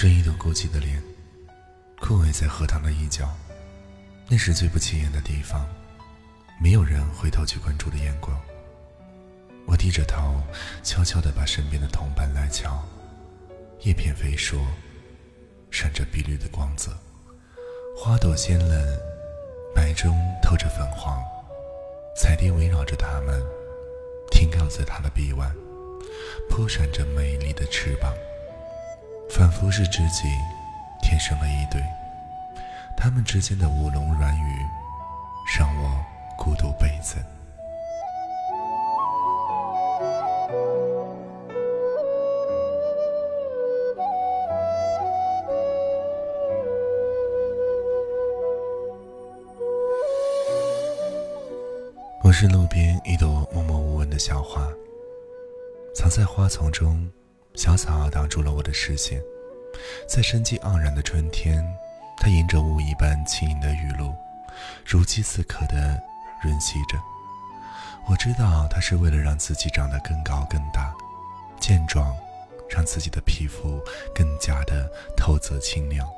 是一朵孤寂的莲，枯萎在荷塘的一角，那是最不起眼的地方，没有人回头去关注的眼光。我低着头，悄悄地把身边的同伴来瞧，叶片飞说，闪着碧绿的光泽，花朵鲜嫩，白中透着粉黄，彩蝶围绕着它们，停靠在它的臂弯，扑闪着美丽的翅膀。仿佛是知己，天生了一对。他们之间的舞龙软语，让我孤独倍增。我是路边一朵默默无闻的小花，藏在花丛中。小草挡住了我的视线，在生机盎然的春天，它迎着雾一般轻盈的雨露，如饥似渴地润吸着。我知道它是为了让自己长得更高更大、健壮，让自己的皮肤更加的透泽清亮。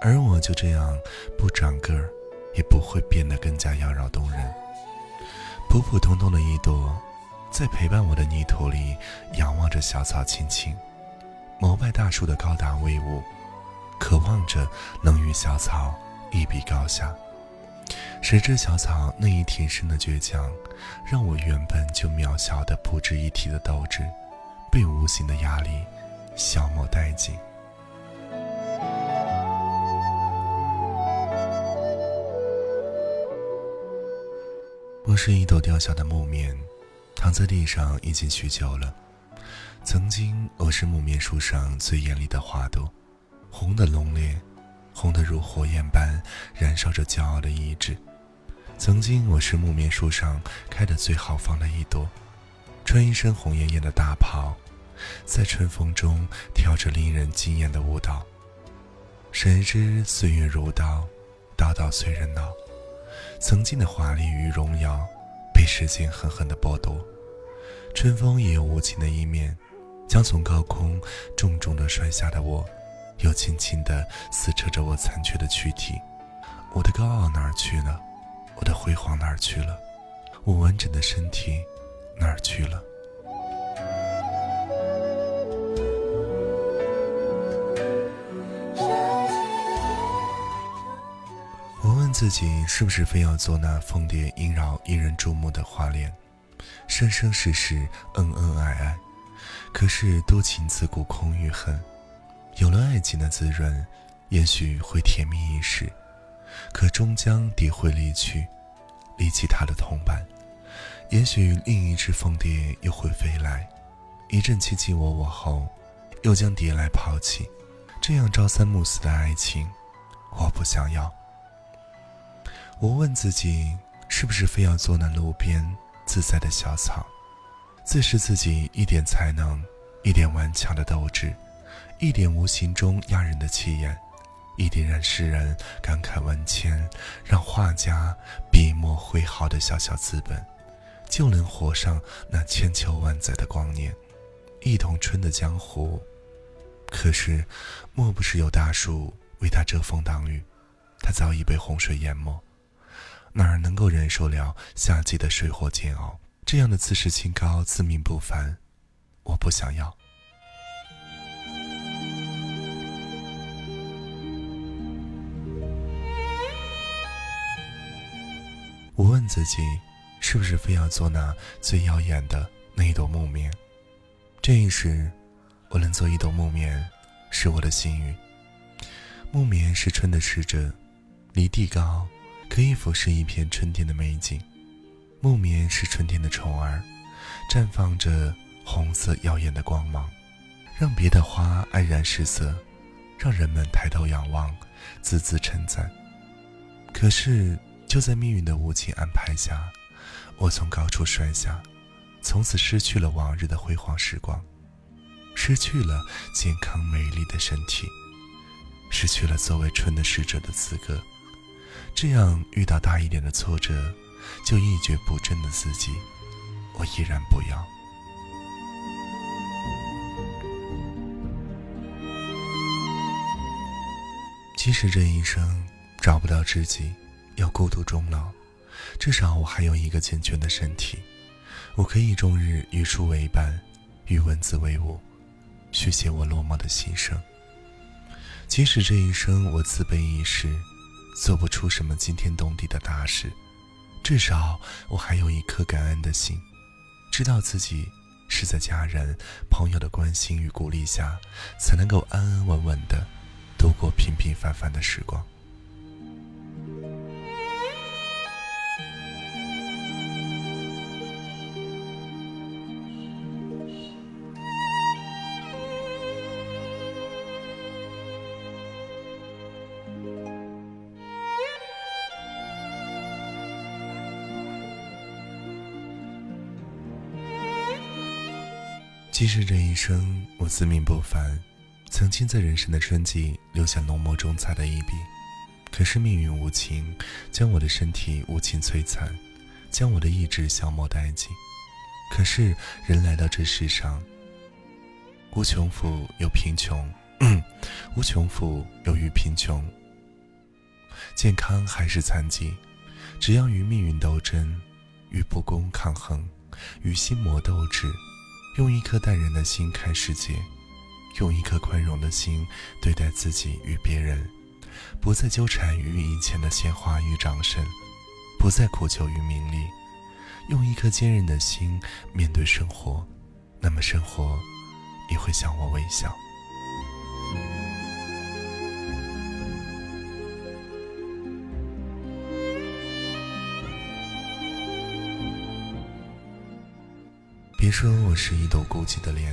而我就这样不长个儿，也不会变得更加妖娆动人，普普通通的一朵。在陪伴我的泥土里，仰望着小草青青，膜拜大树的高大威武，渴望着能与小草一比高下。谁知小草那一挺身的倔强，让我原本就渺小的不值一提的斗志，被无形的压力消磨殆尽。我是一朵凋小的木棉。躺在地上已经许久了。曾经我是木棉树上最艳丽的花朵，红的浓烈，红得如火焰般燃烧着骄傲的意志。曾经我是木棉树上开得最豪放的一朵，穿一身红艳艳的大袍，在春风中跳着令人惊艳的舞蹈。谁知岁月如刀，刀刀催人老。曾经的华丽与荣耀。被时间狠狠地剥夺，春风也有无情的一面，将从高空重重地摔下的我，又轻轻地撕扯着我残缺的躯体。我的高傲哪儿去了？我的辉煌哪儿去了？我完整的身体哪儿去了？自己是不是非要做那凤蝶萦绕、引人注目的花脸，生生世世恩恩爱爱？可是多情自古空余恨，有了爱情的滋润，也许会甜蜜一时，可终将蝶会离去，离弃他的同伴。也许另一只凤蝶又会飞来，一阵卿卿我我后，又将蝶来抛弃。这样朝三暮四的爱情，我不想要。我问自己，是不是非要做那路边自在的小草，自恃自己一点才能，一点顽强的斗志，一点无形中压人的气焰，一点让世人感慨万千，让画家笔墨挥毫的小小资本，就能活上那千秋万载的光年，一统春的江湖？可是，莫不是有大树为他遮风挡雨，他早已被洪水淹没。哪儿能够忍受了夏季的水火煎熬？这样的自视清高、自命不凡，我不想要。我问自己，是不是非要做那最耀眼的那一朵木棉？这一时，我能做一朵木棉，是我的幸运。木棉是春的使者，离地高。可以俯视一片春天的美景，木棉是春天的宠儿，绽放着红色耀眼的光芒，让别的花黯然失色，让人们抬头仰望，字字称赞。可是就在命运的无情安排下，我从高处摔下，从此失去了往日的辉煌时光，失去了健康美丽的身体，失去了作为春的使者的资格。这样遇到大一点的挫折，就一蹶不振的自己，我依然不要。即使这一生找不到知己，要孤独终老，至少我还有一个健全的身体，我可以终日与书为伴，与文字为伍，续写我落寞的心声。即使这一生我自卑一世，做不出什么惊天动地的大事，至少我还有一颗感恩的心，知道自己是在家人、朋友的关心与鼓励下，才能够安安稳稳的。度过平平凡凡的时光。即使这一生我自命不凡。曾经在人生的春季留下浓墨重彩的一笔，可是命运无情，将我的身体无情摧残，将我的意志消磨殆尽。可是人来到这世上，无穷富有贫穷，无穷富有与贫穷，健康还是残疾，只要与命运斗争，与不公抗衡，与心魔斗志，用一颗淡然的心看世界。用一颗宽容的心对待自己与别人，不再纠缠于以前的鲜花与掌声，不再苦求于名利，用一颗坚韧的心面对生活，那么生活也会向我微笑。别说我是一朵孤寂的莲。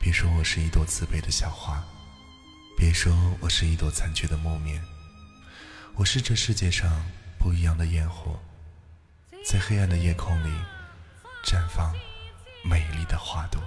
别说我是一朵自卑的小花，别说我是一朵残缺的木棉，我是这世界上不一样的烟火，在黑暗的夜空里绽放美丽的花朵。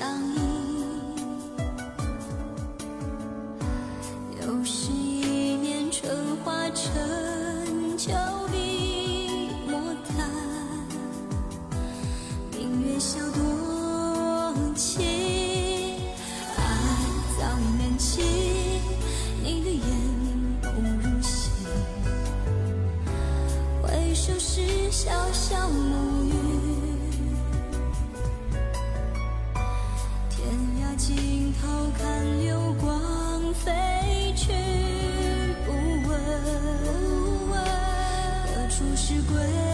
相依，又是一年春花成秋碧，莫叹明月笑多情，爱早已难寄，你的眼眸如星，回首时潇潇暮雨。是归。